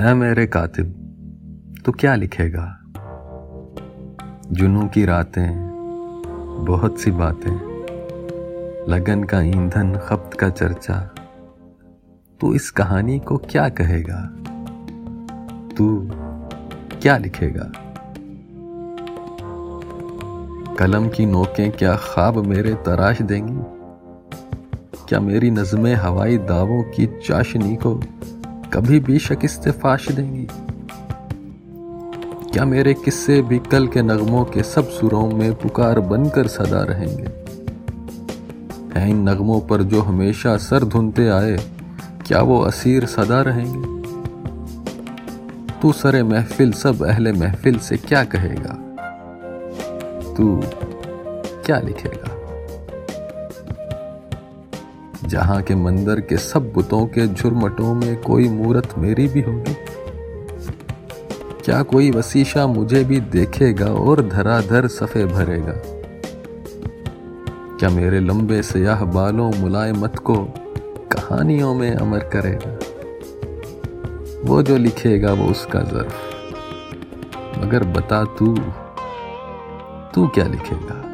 है मेरे कातिब तो क्या लिखेगा? जुनू की रातें, बहुत सी बातें, लगन का ईंधन, खपत का चर्चा। तू इस कहानी को क्या कहेगा? तू क्या लिखेगा? कलम की नोकें क्या ख्वाब मेरे तराश देंगी? क्या मेरी नज़में हवाई दावों की चाशनी को कभी भी शकिस्त फाश देंगी? क्या मेरे किस्से भी कल के नगमों के सब सुरों में पुकार बनकर सदा रहेंगे? हैं इन नगमों पर जो हमेशा सर धुनते आए, क्या वो असीर सदा रहेंगे? तू सरे महफिल, सब अहले महफिल से क्या कहेगा? तू क्या लिखेगा? जहाँ के मंदिर के सब बुतों के झुरमटों में कोई मूरत मेरी भी होगी। क्या कोई वसीशा मुझे भी देखेगा और धराधर सफे भरेगा? क्या मेरे लंबे सयाह बालों मुलायमत को कहानियों में अमर करेगा? वो जो लिखेगा वो उसका जर्फ। मगर बता तू तू क्या लिखेगा?